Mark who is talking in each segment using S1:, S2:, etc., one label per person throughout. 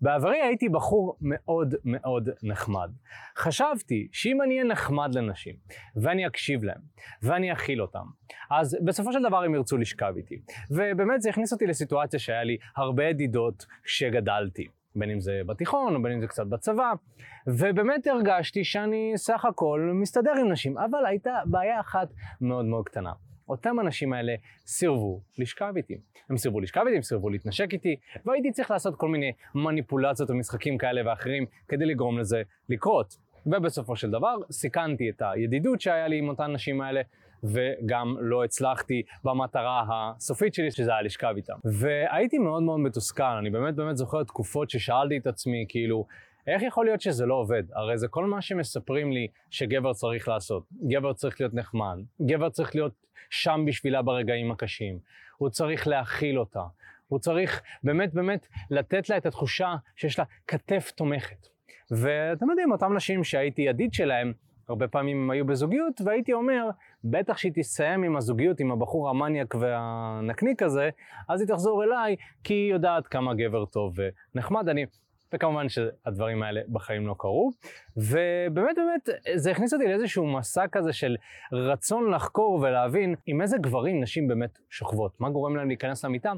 S1: בעברי הייתי בחור מאוד מאוד נחמד. חשבתי שאם אני אהיה נחמד לנשים, ואני אקשיב להם, ואני אכיל אותם, אז בסופו של דבר הם ירצו לשכב איתי. ובאמת זה הכניס אותי לסיטואציה שהיה לי הרבה ידידות כשגדלתי. בין אם זה בתיכון, או בין אם זה קצת בצבא, ובאמת הרגשתי שאני סך הכל מסתדר עם נשים, אבל הייתה בעיה אחת מאוד מאוד קטנה. אותם אנשים האלה סירבו לשכב איתי. הם סירבו לשכב איתי, הם סירבו להתנשק איתי, והייתי צריך לעשות כל מיני מניפולציות ומשחקים כאלה ואחרים כדי לגרום לזה לקרות. ובסופו של דבר סיכנתי את הידידות שהיה לי עם אותן נשים האלה, וגם לא הצלחתי במטרה הסופית שלי, שזה היה לשכב איתם. והייתי מאוד מאוד מתוסכל, אני באמת באמת זוכר תקופות ששאלתי את עצמי, כאילו, איך יכול להיות שזה לא עובד? הרי זה כל מה שמספרים לי שגבר צריך לעשות. גבר צריך להיות נחמד, גבר צריך להיות שם בשבילה ברגעים הקשים, הוא צריך להכיל אותה, הוא צריך באמת באמת לתת לה את התחושה שיש לה כתף תומכת. ואתם יודעים, אותם נשים שהייתי ידיד שלהם, הרבה פעמים הם היו בזוגיות, והייתי אומר, בטח שהיא תסיים עם הזוגיות עם הבחור המניאק והנקניק הזה, אז היא תחזור אליי, כי היא יודעת כמה גבר טוב ונחמד אני. וכמובן שהדברים האלה בחיים לא קרו. ובאמת באמת זה הכניס אותי לאיזשהו מסע כזה של רצון לחקור ולהבין עם איזה גברים נשים באמת שוכבות, מה גורם להם להיכנס למיטה,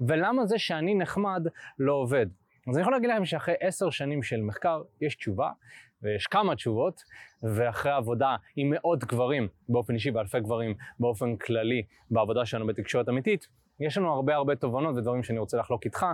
S1: ולמה זה שאני נחמד לא עובד. אז אני יכול להגיד לכם שאחרי עשר שנים של מחקר יש תשובה, ויש כמה תשובות, ואחרי עבודה עם מאות גברים באופן אישי ואלפי גברים באופן כללי בעבודה שלנו בתקשורת אמיתית, יש לנו הרבה הרבה תובנות ודברים שאני רוצה לחלוק איתך.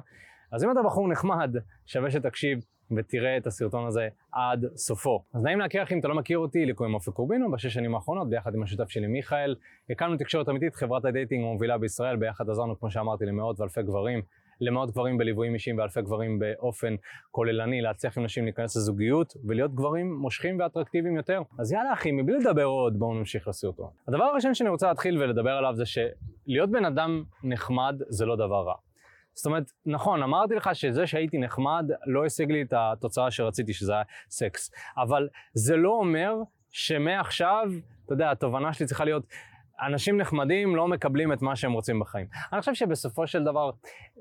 S1: אז אם אתה בחור נחמד, שווה שתקשיב ותראה את הסרטון הזה עד סופו. אז נעים להכיר לך אם אתה לא מכיר אותי, לי קוראים אופק קורבינו, בשש שנים האחרונות, ביחד עם השותף שלי מיכאל, הקמנו תקשורת אמיתית, חברת הדייטינג המובילה בישראל, ביחד עזרנו, כמו שאמרתי, למאות ואלפי גברים למאות גברים בליוויים אישיים ואלפי גברים באופן כוללני, להצליח עם נשים להיכנס לזוגיות ולהיות גברים מושכים ואטרקטיביים יותר. אז יאללה אחי, מבלי לדבר עוד, בואו נמשיך לסרטון. הדבר הראשון שאני רוצה להתחיל ולדבר עליו זה שלהיות בן אדם נחמד זה לא דבר רע. זאת אומרת, נכון, אמרתי לך שזה שהייתי נחמד לא השיג לי את התוצאה שרציתי, שזה היה סקס. אבל זה לא אומר שמעכשיו, אתה יודע, התובנה שלי צריכה להיות, אנשים נחמדים לא מקבלים את מה שהם רוצים בחיים. אני חושב שבסופו של דבר,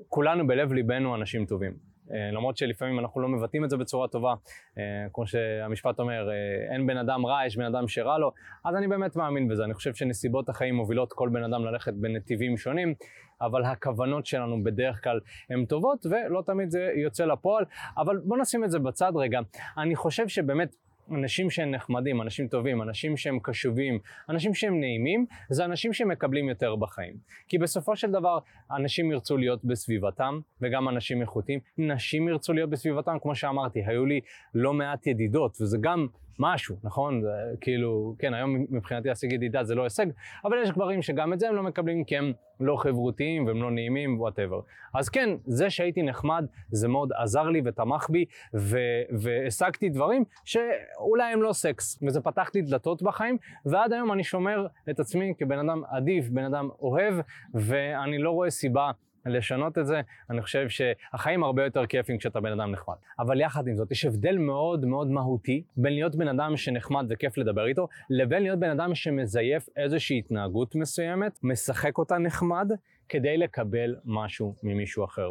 S1: כולנו בלב ליבנו אנשים טובים. אה, למרות שלפעמים אנחנו לא מבטאים את זה בצורה טובה, אה, כמו שהמשפט אומר, אה, אין בן אדם רע, יש בן אדם שרע לו, אז אני באמת מאמין בזה. אני חושב שנסיבות החיים מובילות כל בן אדם ללכת בנתיבים שונים, אבל הכוונות שלנו בדרך כלל הן טובות, ולא תמיד זה יוצא לפועל. אבל בואו נשים את זה בצד רגע. אני חושב שבאמת... אנשים שהם נחמדים, אנשים טובים, אנשים שהם קשובים, אנשים שהם נעימים, זה אנשים שמקבלים יותר בחיים. כי בסופו של דבר, אנשים ירצו להיות בסביבתם, וגם אנשים איכותיים. נשים ירצו להיות בסביבתם, כמו שאמרתי, היו לי לא מעט ידידות, וזה גם משהו, נכון? זה כאילו, כן, היום מבחינתי להשיג ידידה זה לא הישג, אבל יש גברים שגם את זה הם לא מקבלים כי הם לא חברותיים והם לא נעימים, whatever. אז כן, זה שהייתי נחמד, זה מאוד עזר לי ותמך בי, ו- והשגתי דברים שאולי הם לא סקס, וזה פתח לי דלתות בחיים, ועד היום אני שומר את עצמי כבן אדם אדיב, בן אדם אוהב, ואני לא רואה סיבה לשנות את זה, אני חושב שהחיים הרבה יותר כיפים כשאתה בן אדם נחמד. אבל יחד עם זאת, יש הבדל מאוד מאוד מהותי בין להיות בן אדם שנחמד וכיף לדבר איתו, לבין להיות בן אדם שמזייף איזושהי התנהגות מסוימת, משחק אותה נחמד, כדי לקבל משהו ממישהו אחר.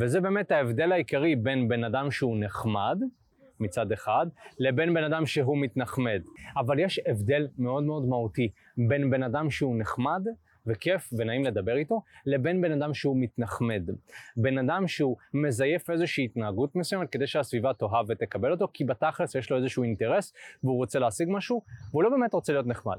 S1: וזה באמת ההבדל העיקרי בין בן אדם שהוא נחמד, מצד אחד, לבין בן אדם שהוא מתנחמד. אבל יש הבדל מאוד מאוד מהותי בין בן אדם שהוא נחמד וכיף ונעים לדבר איתו, לבין בן אדם שהוא מתנחמד. בן אדם שהוא מזייף איזושהי התנהגות מסוימת כדי שהסביבה תאהב ותקבל אותו, כי בתכלס יש לו איזשהו אינטרס והוא רוצה להשיג משהו, והוא לא באמת רוצה להיות נחמד.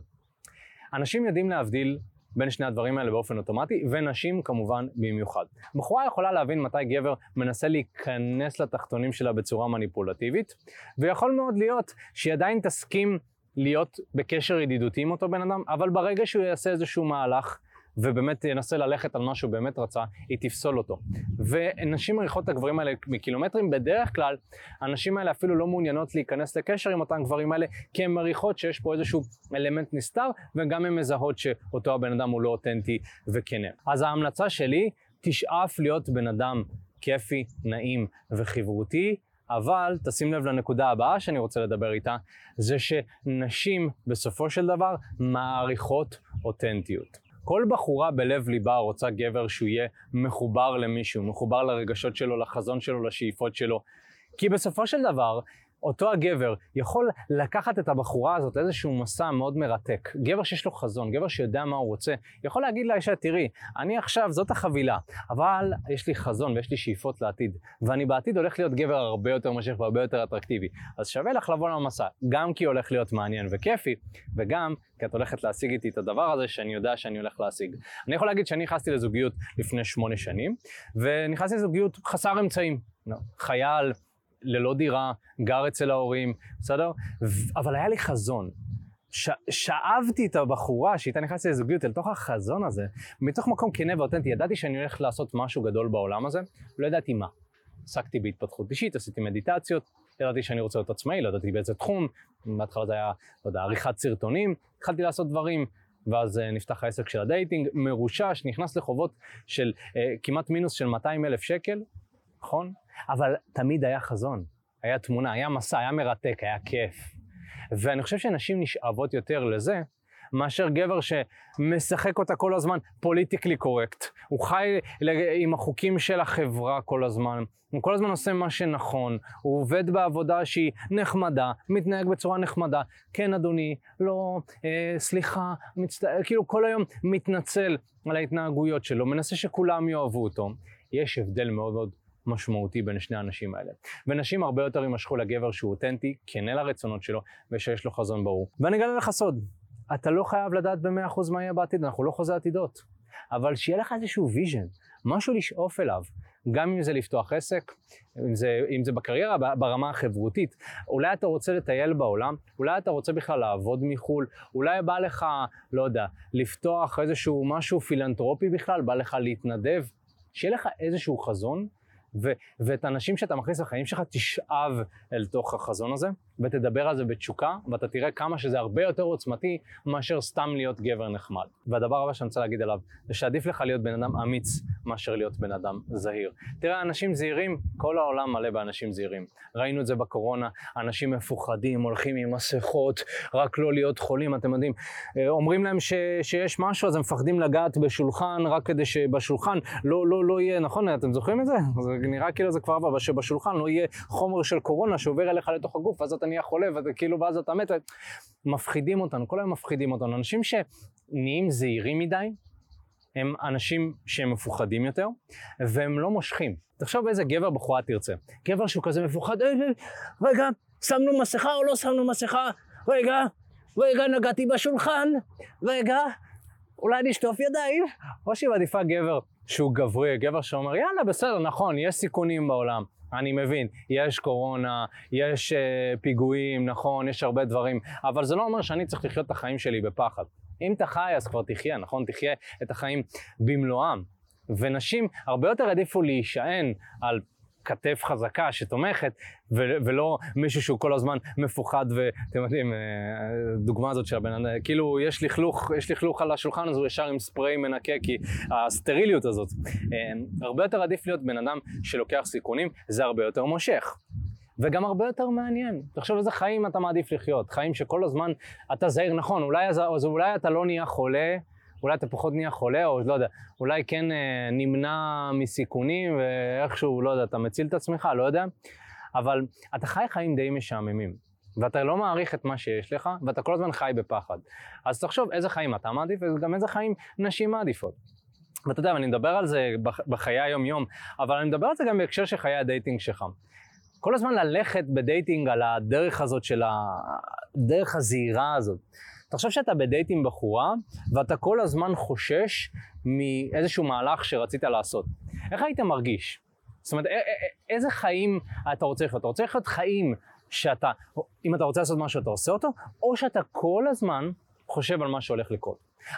S1: אנשים יודעים להבדיל בין שני הדברים האלה באופן אוטומטי, ונשים כמובן במיוחד. בחורה יכולה להבין מתי גבר מנסה להיכנס לתחתונים שלה בצורה מניפולטיבית, ויכול מאוד להיות שהיא עדיין תסכים להיות בקשר ידידותי עם אותו בן אדם, אבל ברגע שהוא יעשה איזשהו מהלך, ובאמת ינסה ללכת על מה שהוא באמת רצה, היא תפסול אותו. ונשים מריחות את הגברים האלה מקילומטרים, בדרך כלל הנשים האלה אפילו לא מעוניינות להיכנס לקשר עם אותם גברים האלה, כי הן מריחות שיש פה איזשהו אלמנט נסתר, וגם הן מזהות שאותו הבן אדם הוא לא אותנטי וכנה. אז ההמלצה שלי, תשאף להיות בן אדם כיפי, נעים וחברותי, אבל תשים לב לנקודה הבאה שאני רוצה לדבר איתה, זה שנשים בסופו של דבר מעריכות אותנטיות. כל בחורה בלב ליבה רוצה גבר שהוא יהיה מחובר למישהו, מחובר לרגשות שלו, לחזון שלו, לשאיפות שלו. כי בסופו של דבר, אותו הגבר יכול לקחת את הבחורה הזאת איזשהו מסע מאוד מרתק. גבר שיש לו חזון, גבר שיודע מה הוא רוצה, יכול להגיד לאישה, תראי, אני עכשיו, זאת החבילה, אבל יש לי חזון ויש לי שאיפות לעתיד, ואני בעתיד הולך להיות גבר הרבה יותר מושך והרבה יותר אטרקטיבי. אז שווה לך לבוא למסע, גם כי הולך להיות מעניין וכיפי, וגם כי את הולכת להשיג איתי את הדבר הזה שאני יודע שאני הולך להשיג. אני יכול להגיד שאני נכנסתי לזוגיות לפני שמונה שנים, ונכנסתי לזוגיות חסר אמצעים. חייל, ללא דירה, גר אצל ההורים, בסדר? אבל היה לי חזון. ש- שאבתי את הבחורה שאיתה נכנסתי לזוגיות אל תוך החזון הזה, מתוך מקום כנה ואותנטי. ידעתי שאני הולך לעשות משהו גדול בעולם הזה, לא ידעתי מה. עסקתי בהתפתחות אישית, עשיתי מדיטציות, ידעתי שאני רוצה להיות עצמאי, לא ידעתי באיזה תחום, בהתחלה זה היה, לא יודע, עריכת סרטונים, התחלתי לעשות דברים, ואז uh, נפתח העסק של הדייטינג, מרושש, נכנס לחובות של uh, כמעט מינוס של 200 אלף שקל, נכון? אבל תמיד היה חזון, היה תמונה, היה מסע, היה מרתק, היה כיף. ואני חושב שנשים נשאבות יותר לזה, מאשר גבר שמשחק אותה כל הזמן politically correct. הוא חי עם החוקים של החברה כל הזמן, הוא כל הזמן עושה מה שנכון, הוא עובד בעבודה שהיא נחמדה, מתנהג בצורה נחמדה. כן אדוני, לא, אה, סליחה, מצטער, כאילו כל היום מתנצל על ההתנהגויות שלו, מנסה שכולם יאהבו אותו. יש הבדל מאוד מאוד משמעותי בין שני האנשים האלה. ונשים הרבה יותר יימשכו לגבר שהוא אותנטי, כנה לרצונות שלו, ושיש לו חזון ברור. ואני אגלה לך סוד, אתה לא חייב לדעת במאה אחוז מה יהיה בעתיד, אנחנו לא חוזה עתידות. אבל שיהיה לך איזשהו vision, משהו לשאוף אליו. גם אם זה לפתוח עסק, אם זה, אם זה בקריירה, ברמה החברותית. אולי אתה רוצה לטייל בעולם, אולי אתה רוצה בכלל לעבוד מחו"ל, אולי בא לך, לא יודע, לפתוח איזשהו משהו פילנטרופי בכלל, בא לך להתנדב. שיהיה לך איזשהו חזון ו- ואת האנשים שאתה מכניס לחיים שלך תשאב אל תוך החזון הזה, ותדבר על זה בתשוקה, ואתה תראה כמה שזה הרבה יותר עוצמתי מאשר סתם להיות גבר נחמד. והדבר הבא שאני רוצה להגיד עליו, זה שעדיף לך להיות בן אדם אמיץ מאשר להיות בן אדם זהיר. תראה, אנשים זהירים, כל העולם מלא באנשים זהירים. ראינו את זה בקורונה, אנשים מפוחדים, הולכים עם מסכות, רק לא להיות חולים, אתם יודעים. אה, אומרים להם ש- שיש משהו, אז הם מפחדים לגעת בשולחן, רק כדי שבשולחן לא, לא, לא יהיה, נכון? אתם זוכרים את זה? זה נראה כאילו זה כבר שבשולחן לא יהיה חומר של קורונה שעובר אליך לתוך הגוף, ואז אתה נהיה חולה, וכאילו, ואז אתה מת, מפחידים אותנו, כל היום מפחידים אותנו. אנשים שנהיים זהירים מדי, הם אנשים שהם מפוחדים יותר, והם לא מושכים. תחשוב באיזה גבר בחורה תרצה. גבר שהוא כזה מפוחד, אה, רגע, שמנו מסכה או לא שמנו מסכה? רגע, רגע, נגעתי בשולחן, רגע, אולי נשטוף ידיים, או שהיא מעדיפה גבר שהוא גברי, גבר שאומר, יאללה, בסדר, נכון, יש סיכונים בעולם. אני מבין, יש קורונה, יש uh, פיגועים, נכון, יש הרבה דברים, אבל זה לא אומר שאני צריך לחיות את החיים שלי בפחד. אם אתה חי, אז כבר תחיה, נכון? תחיה את החיים במלואם. ונשים הרבה יותר העדיפו להישען על כתף חזקה שתומכת, ו- ולא מישהו שהוא כל הזמן מפוחד, ואתם יודעים, אה, דוגמה הזאת של הבן אדם, כאילו יש לכלוך, יש לכלוך על השולחן, אז הוא ישר עם ספרי מנקה, כי הסטריליות הזאת. אה, הרבה יותר עדיף להיות בן אדם שלוקח סיכונים, זה הרבה יותר מושך. וגם הרבה יותר מעניין. תחשוב איזה חיים אתה מעדיף לחיות, חיים שכל הזמן אתה זהיר, נכון, אולי, אז, אז אולי אתה לא נהיה חולה, אולי אתה פחות נהיה חולה, או לא יודע, אולי כן אה, נמנע מסיכונים, ואיכשהו, לא יודע, אתה מציל את עצמך, לא יודע, אבל אתה חי חיים די משעממים, ואתה לא מעריך את מה שיש לך, ואתה כל הזמן חי בפחד. אז תחשוב איזה חיים אתה מעדיף, וגם איזה חיים נשים מעדיפות. ואתה יודע, אני מדבר על זה בחיי היום-יום, אבל אני מדבר על זה גם בהקשר של חיי הדייטינג שלך. כל הזמן ללכת בדייטינג על הדרך הזאת של הדרך הזהירה הזאת. תחשוב שאתה בדייט עם בחורה, ואתה כל הזמן חושש מאיזשהו מהלך שרצית לעשות. איך היית מרגיש? זאת אומרת, איזה חיים אתה רוצה לחיות? אתה רוצה לחיות חיים שאתה, אם אתה רוצה לעשות משהו אתה עושה אותו, או שאתה כל הזמן חושב על מה שהולך לקרות.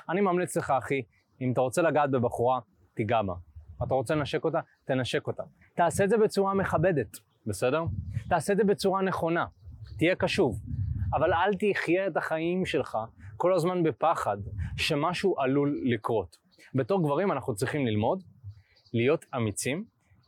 S1: אני ממליץ לך, אחי, אם אתה רוצה לגעת בבחורה, תיגע בה. אתה רוצה לנשק אותה? תנשק אותה. תעשה את זה בצורה מכבדת, בסדר? תעשה את זה בצורה נכונה. תהיה קשוב. אבל אל תחיה את החיים שלך כל הזמן בפחד שמשהו עלול לקרות. בתור גברים אנחנו צריכים ללמוד להיות אמיצים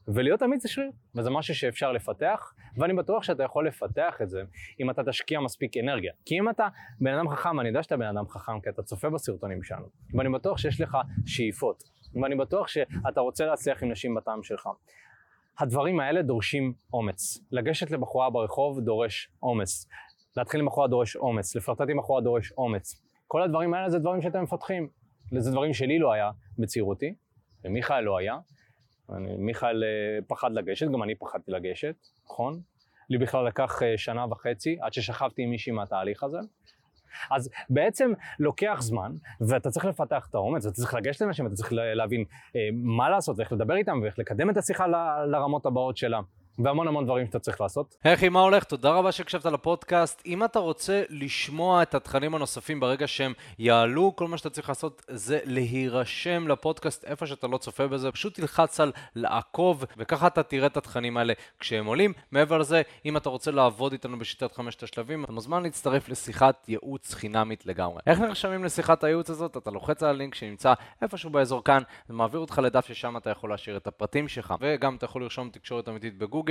S1: ולהיות אמיץ זה שריר, וזה משהו שאפשר לפתח, ואני בטוח שאתה יכול לפתח את זה אם אתה תשקיע מספיק אנרגיה. כי אם אתה בן אדם חכם, אני יודע שאתה בן אדם חכם, כי אתה צופה בסרטונים שלנו, ואני בטוח שיש לך שאיפות, ואני בטוח שאתה רוצה להצליח עם נשים בטעם שלך. הדברים האלה דורשים אומץ. לגשת לבחורה ברחוב דורש אומץ. להתחיל עם בחורה דורש אומץ. לפרטט עם בחורה דורש אומץ. כל הדברים האלה זה דברים שאתם מפתחים. זה דברים שלי לא היה בצעירותי, ומיכאל לא היה. מיכאל אה, פחד לגשת, גם אני פחדתי לגשת, נכון? לי בכלל לקח אה, שנה וחצי עד ששכבתי עם מישהי מהתהליך הזה. אז בעצם לוקח זמן, ואתה צריך לפתח את האומץ, ואתה צריך לגשת לאנשים, ואתה צריך להבין אה, מה לעשות, ואיך לדבר איתם, ואיך לקדם את השיחה לרמות הבאות שלה. והמון המון דברים שאתה צריך לעשות.
S2: אחי, מה הולך? תודה רבה שהקשבת לפודקאסט. אם אתה רוצה לשמוע את התכנים הנוספים ברגע שהם יעלו, כל מה שאתה צריך לעשות זה להירשם לפודקאסט איפה שאתה לא צופה בזה. פשוט תלחץ על לעקוב, וככה אתה תראה את התכנים האלה כשהם עולים. מעבר לזה, אם אתה רוצה לעבוד איתנו בשיטת חמשת השלבים, אתה מוזמן להצטרף לשיחת ייעוץ חינמית לגמרי. איך נרשמים לשיחת הייעוץ הזאת? אתה לוחץ על הלינק שנמצא איפשהו באזור כאן, זה אותך לדף ששם אתה יכול להשאיר את הפרטים שלך, וגם אתה יכול לרשום תקשורת אמיתית בגוגל.